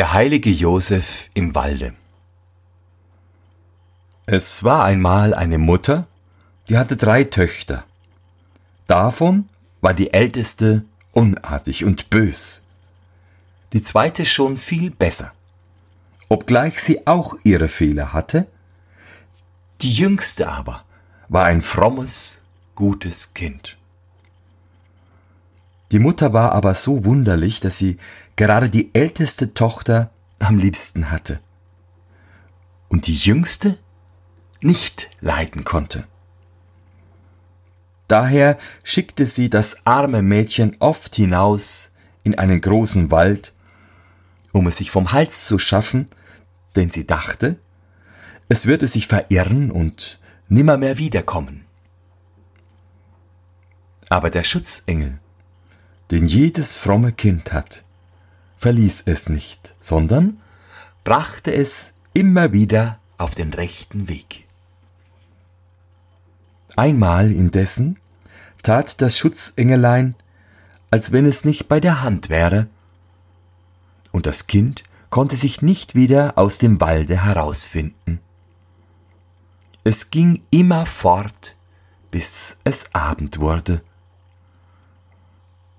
Der heilige Josef im Walde. Es war einmal eine Mutter, die hatte drei Töchter. Davon war die älteste unartig und bös, die zweite schon viel besser, obgleich sie auch ihre Fehler hatte. Die jüngste aber war ein frommes, gutes Kind. Die Mutter war aber so wunderlich, dass sie gerade die älteste Tochter am liebsten hatte und die jüngste nicht leiden konnte. Daher schickte sie das arme Mädchen oft hinaus in einen großen Wald, um es sich vom Hals zu schaffen, denn sie dachte, es würde sich verirren und nimmermehr wiederkommen. Aber der Schutzengel, den jedes fromme Kind hat, verließ es nicht, sondern brachte es immer wieder auf den rechten Weg. Einmal indessen tat das Schutzengelein, als wenn es nicht bei der Hand wäre, und das Kind konnte sich nicht wieder aus dem Walde herausfinden. Es ging immer fort, bis es Abend wurde.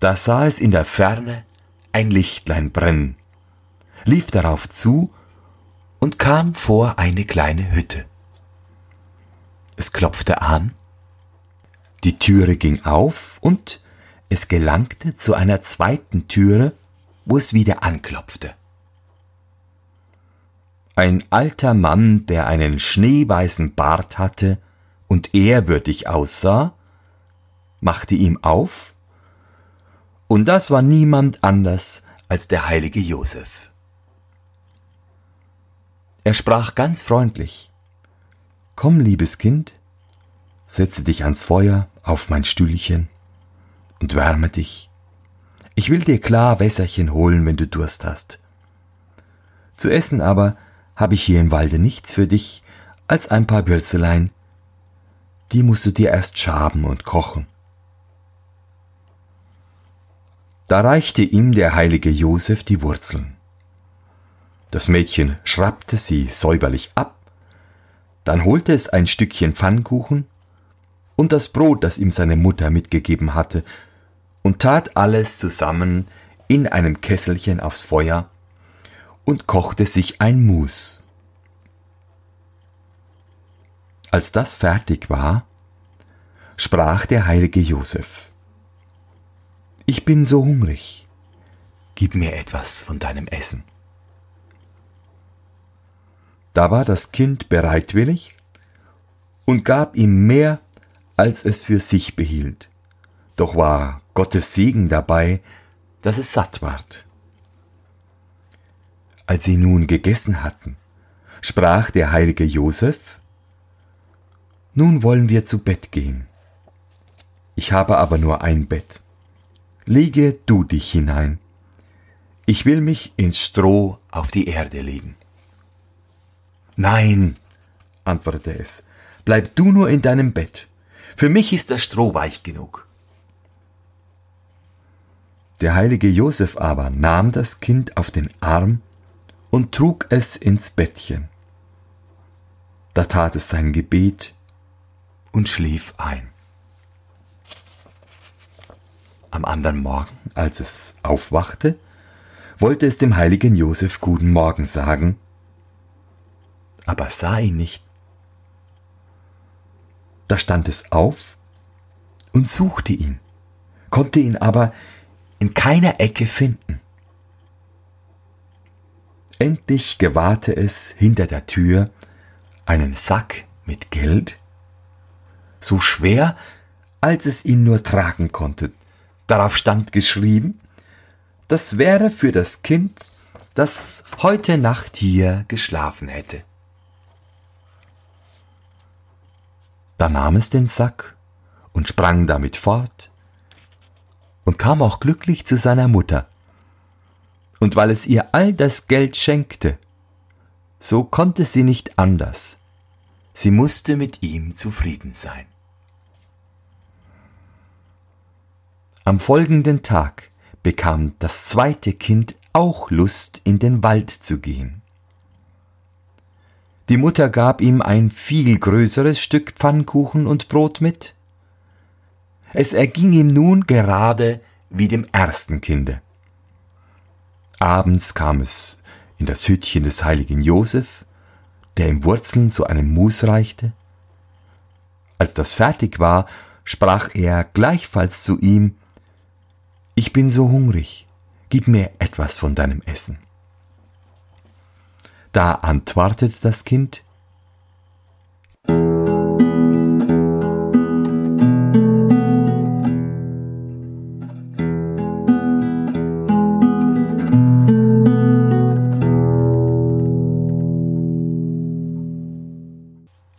Da sah es in der Ferne ein Lichtlein brennen, lief darauf zu und kam vor eine kleine Hütte. Es klopfte an, die Türe ging auf und es gelangte zu einer zweiten Türe, wo es wieder anklopfte. Ein alter Mann, der einen schneeweißen Bart hatte und ehrwürdig aussah, machte ihm auf und das war niemand anders als der heilige Josef. Er sprach ganz freundlich Komm, liebes Kind, setze dich ans Feuer auf mein Stühlchen und wärme dich. Ich will dir klar Wässerchen holen, wenn du Durst hast. Zu essen aber habe ich hier im Walde nichts für dich als ein paar Würzelein. Die musst du dir erst schaben und kochen. Da reichte ihm der heilige Josef die Wurzeln. Das Mädchen schrappte sie säuberlich ab, dann holte es ein Stückchen Pfannkuchen und das Brot, das ihm seine Mutter mitgegeben hatte, und tat alles zusammen in einem Kesselchen aufs Feuer und kochte sich ein Mus. Als das fertig war, sprach der heilige Josef ich bin so hungrig. Gib mir etwas von deinem Essen. Da war das Kind bereitwillig und gab ihm mehr, als es für sich behielt. Doch war Gottes Segen dabei, dass es satt ward. Als sie nun gegessen hatten, sprach der heilige Josef, Nun wollen wir zu Bett gehen. Ich habe aber nur ein Bett lege du dich hinein. Ich will mich ins Stroh auf die Erde legen. Nein, antwortete es, bleib du nur in deinem Bett. Für mich ist das Stroh weich genug. Der heilige Josef aber nahm das Kind auf den Arm und trug es ins Bettchen. Da tat es sein Gebet und schlief ein. Am anderen Morgen, als es aufwachte, wollte es dem heiligen Josef guten Morgen sagen, aber sah ihn nicht. Da stand es auf und suchte ihn, konnte ihn aber in keiner Ecke finden. Endlich gewahrte es hinter der Tür einen Sack mit Geld, so schwer, als es ihn nur tragen konnte, Darauf stand geschrieben, das wäre für das Kind, das heute Nacht hier geschlafen hätte. Da nahm es den Sack und sprang damit fort und kam auch glücklich zu seiner Mutter. Und weil es ihr all das Geld schenkte, so konnte sie nicht anders. Sie musste mit ihm zufrieden sein. Am folgenden Tag bekam das zweite Kind auch Lust, in den Wald zu gehen. Die Mutter gab ihm ein viel größeres Stück Pfannkuchen und Brot mit. Es erging ihm nun gerade wie dem ersten Kinde. Abends kam es in das Hütchen des heiligen Josef, der ihm Wurzeln zu einem Mus reichte. Als das fertig war, sprach er gleichfalls zu ihm Ich bin so hungrig, gib mir etwas von deinem Essen. Da antwortete das Kind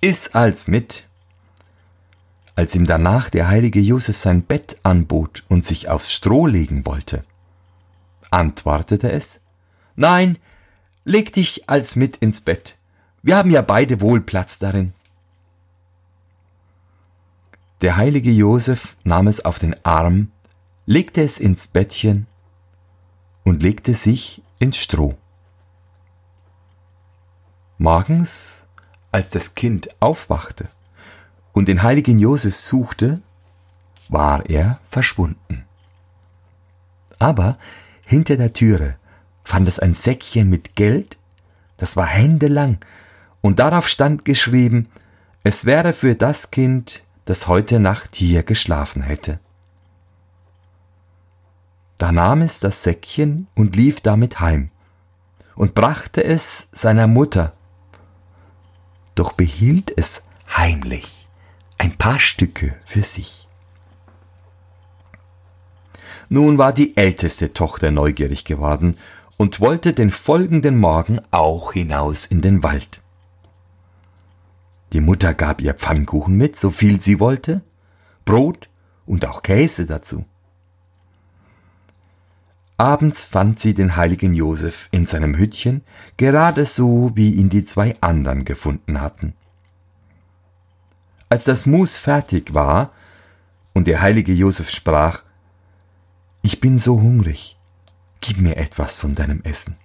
Iss als mit. Als ihm danach der heilige Josef sein Bett anbot und sich aufs Stroh legen wollte, antwortete es Nein, leg dich als mit ins Bett. Wir haben ja beide wohl Platz darin. Der heilige Josef nahm es auf den Arm, legte es ins Bettchen und legte sich ins Stroh. Morgens, als das Kind aufwachte und den heiligen Josef suchte, war er verschwunden. Aber hinter der Türe fand es ein Säckchen mit Geld, das war händelang, und darauf stand geschrieben, es wäre für das Kind, das heute Nacht hier geschlafen hätte. Da nahm es das Säckchen und lief damit heim und brachte es seiner Mutter, doch behielt es heimlich ein paar Stücke für sich. Nun war die älteste Tochter neugierig geworden und wollte den folgenden Morgen auch hinaus in den Wald. Die Mutter gab ihr Pfannkuchen mit, so viel sie wollte, Brot und auch Käse dazu. Abends fand sie den heiligen Josef in seinem Hüttchen, gerade so wie ihn die zwei anderen gefunden hatten. Als das Mus fertig war und der heilige Josef sprach, ich bin so hungrig, gib mir etwas von deinem Essen.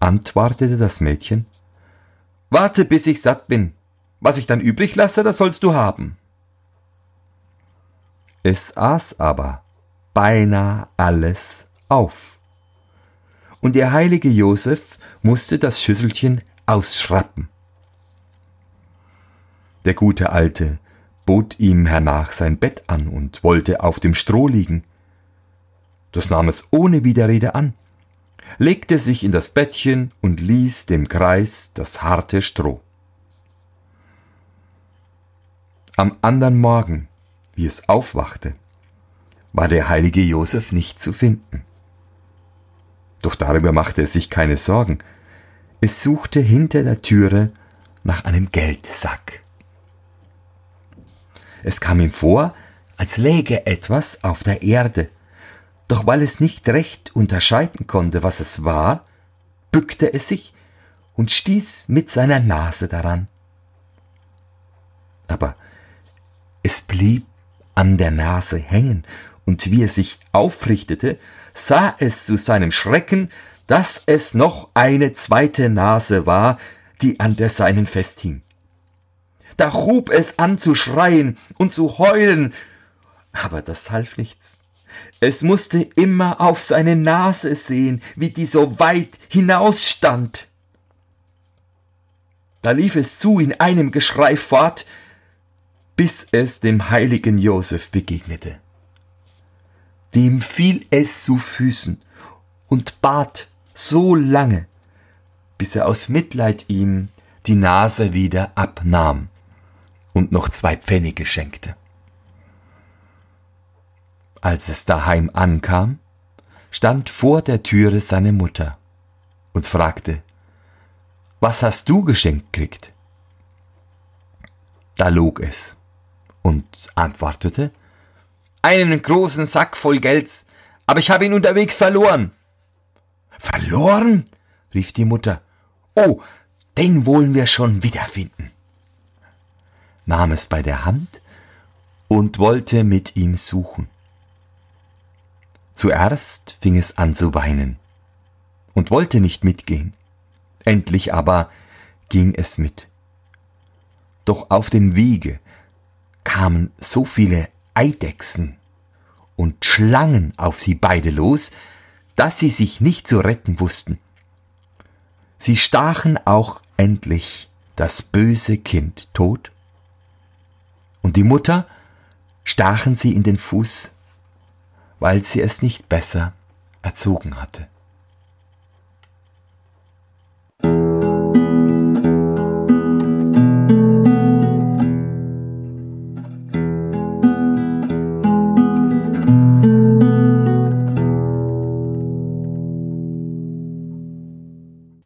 Antwortete das Mädchen, Warte, bis ich satt bin. Was ich dann übrig lasse, das sollst du haben. Es aß aber beinahe alles auf. Und der heilige Josef musste das Schüsselchen ausschrappen. Der gute Alte bot ihm hernach sein Bett an und wollte auf dem Stroh liegen. Das nahm es ohne Widerrede an, legte sich in das Bettchen und ließ dem Kreis das harte Stroh. Am andern Morgen, wie es aufwachte, war der heilige Josef nicht zu finden. Doch darüber machte es sich keine Sorgen. Es suchte hinter der Türe nach einem Geldsack. Es kam ihm vor, als läge etwas auf der Erde, doch weil es nicht recht unterscheiden konnte, was es war, bückte es sich und stieß mit seiner Nase daran. Aber es blieb an der Nase hängen, und wie er sich aufrichtete, sah es zu seinem Schrecken, dass es noch eine zweite Nase war, die an der seinen festhing. Da hub es an zu schreien und zu heulen, aber das half nichts. Es musste immer auf seine Nase sehen, wie die so weit hinausstand. Da lief es zu in einem Geschrei fort, bis es dem heiligen Josef begegnete. Dem fiel es zu Füßen und bat so lange, bis er aus Mitleid ihm die Nase wieder abnahm und noch zwei Pfennige schenkte. Als es daheim ankam, stand vor der Türe seine Mutter und fragte, was hast du geschenkt kriegt? Da log es und antwortete, einen großen Sack voll Gelds, aber ich habe ihn unterwegs verloren. Verloren? rief die Mutter. Oh, den wollen wir schon wiederfinden nahm es bei der Hand und wollte mit ihm suchen. Zuerst fing es an zu weinen und wollte nicht mitgehen. Endlich aber ging es mit. Doch auf dem Wege kamen so viele Eidechsen und Schlangen auf sie beide los, dass sie sich nicht zu retten wussten. Sie stachen auch endlich das böse Kind tot, und die Mutter stachen sie in den Fuß, weil sie es nicht besser erzogen hatte.